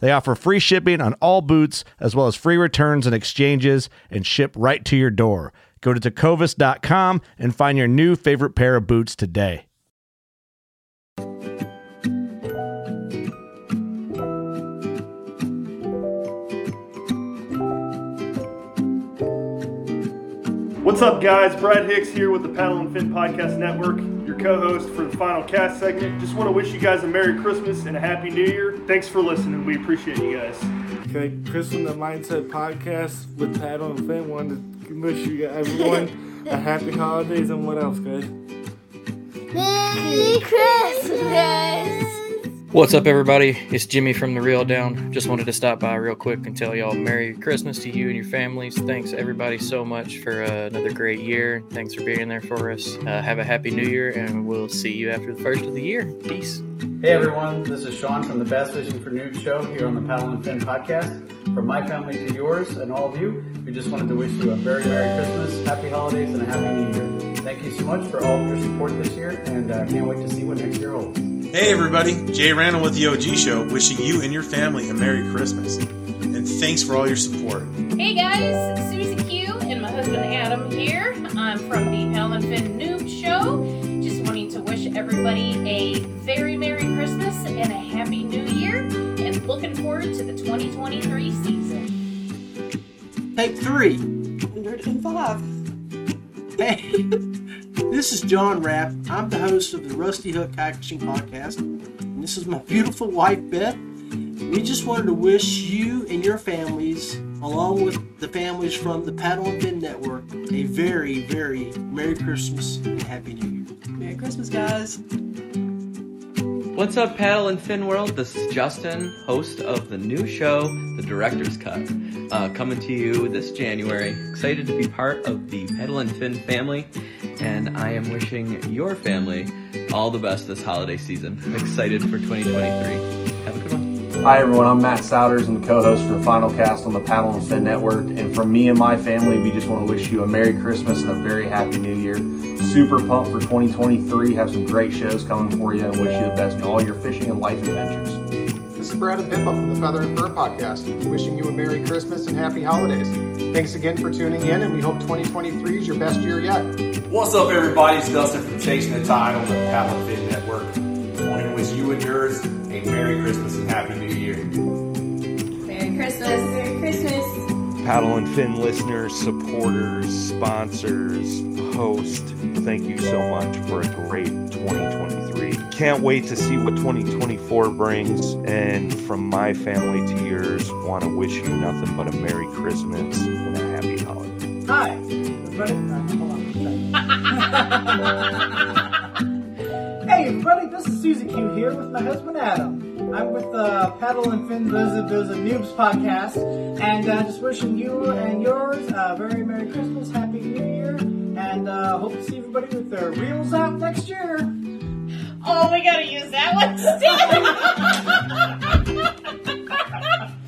They offer free shipping on all boots, as well as free returns and exchanges, and ship right to your door. Go to tecovas.com and find your new favorite pair of boots today. What's up, guys? Brad Hicks here with the Paddle and Fin Podcast Network, co host for the final cast segment. Just want to wish you guys a Merry Christmas and a Happy New Year. Thanks for listening. We appreciate you guys. Okay, Chris from the Mindset Podcast with Paddle and Fin wanted to wish you guys everyone a happy holidays and what else, guys? Merry Christmas! What's up, everybody? It's Jimmy from The Real Down. Just wanted to stop by real quick and tell y'all Merry Christmas to you and your families. Thanks, everybody, so much for uh, another great year. Thanks for being there for us. Uh, have a happy new year, and we'll see you after the first of the year. Peace. Hey everyone, this is Sean from the Bass Fishing for Noobs show here on the Paddle and Fin podcast. From my family to yours and all of you, we just wanted to wish you a very Merry Christmas, Happy Holidays, and a Happy New Year. Thank you so much for all of your support this year, and uh, can't wait to see what next year holds. Hey everybody, Jay Randall with the OG Show, wishing you and your family a Merry Christmas. And thanks for all your support. Hey guys, Susie Q and my husband Adam here. I'm from the Paddle and Fin Noob Show. Just wanting to wish everybody a very Merry Christmas and a Happy New Year, and looking forward to the 2023 season. Take three. 105. Hey, this is John Rapp. I'm the host of the Rusty Hook Kayak Podcast. And this is my beautiful wife, Beth. We just wanted to wish you and your families, along with the families from the Paddle and Fin Network, a very, very Merry Christmas and Happy New Year. Merry Christmas, guys. What's up, Paddle and Fin World? This is Justin, host of the new show, The Director's Cut, uh, coming to you this January. Excited to be part of the Paddle and Fin family, and I am wishing your family all the best this holiday season. I'm excited for 2023. Have a good one. Hi everyone, I'm Matt Souders. I'm the co-host for the Final Cast on the Paddle and Fin Network. And from me and my family, we just want to wish you a Merry Christmas and a very Happy New Year. Super pumped for 2023. Have some great shows coming for you and wish you the best in all your fishing and life adventures. This is Brad and Pippa from the Feather and Fur Podcast, wishing you a Merry Christmas and Happy Holidays. Thanks again for tuning in, and we hope 2023 is your best year yet. What's up, everybody? It's Dustin from Chasing the Tide on the Paddle and Fin Network. Wanting to wish you and yours a Merry Christmas and Happy New Year. Merry Christmas. Merry Christmas. Paddle and Fin listeners, supporters, sponsors, host, thank you so much for a great 2023. Can't wait to see what 2024 brings. And from my family to yours, want to wish you nothing but a Merry Christmas and a Happy Holiday. Hi. Uh, hey, everybody, this is Susie Q here with my husband Adam. I'm with uh, Paddle and Fin Visit Visit Noobs podcast, and uh, just wishing you and yours a very Merry Christmas, Happy New Year, and uh, hope to see everybody with their reels out next year. Oh, we gotta use that one.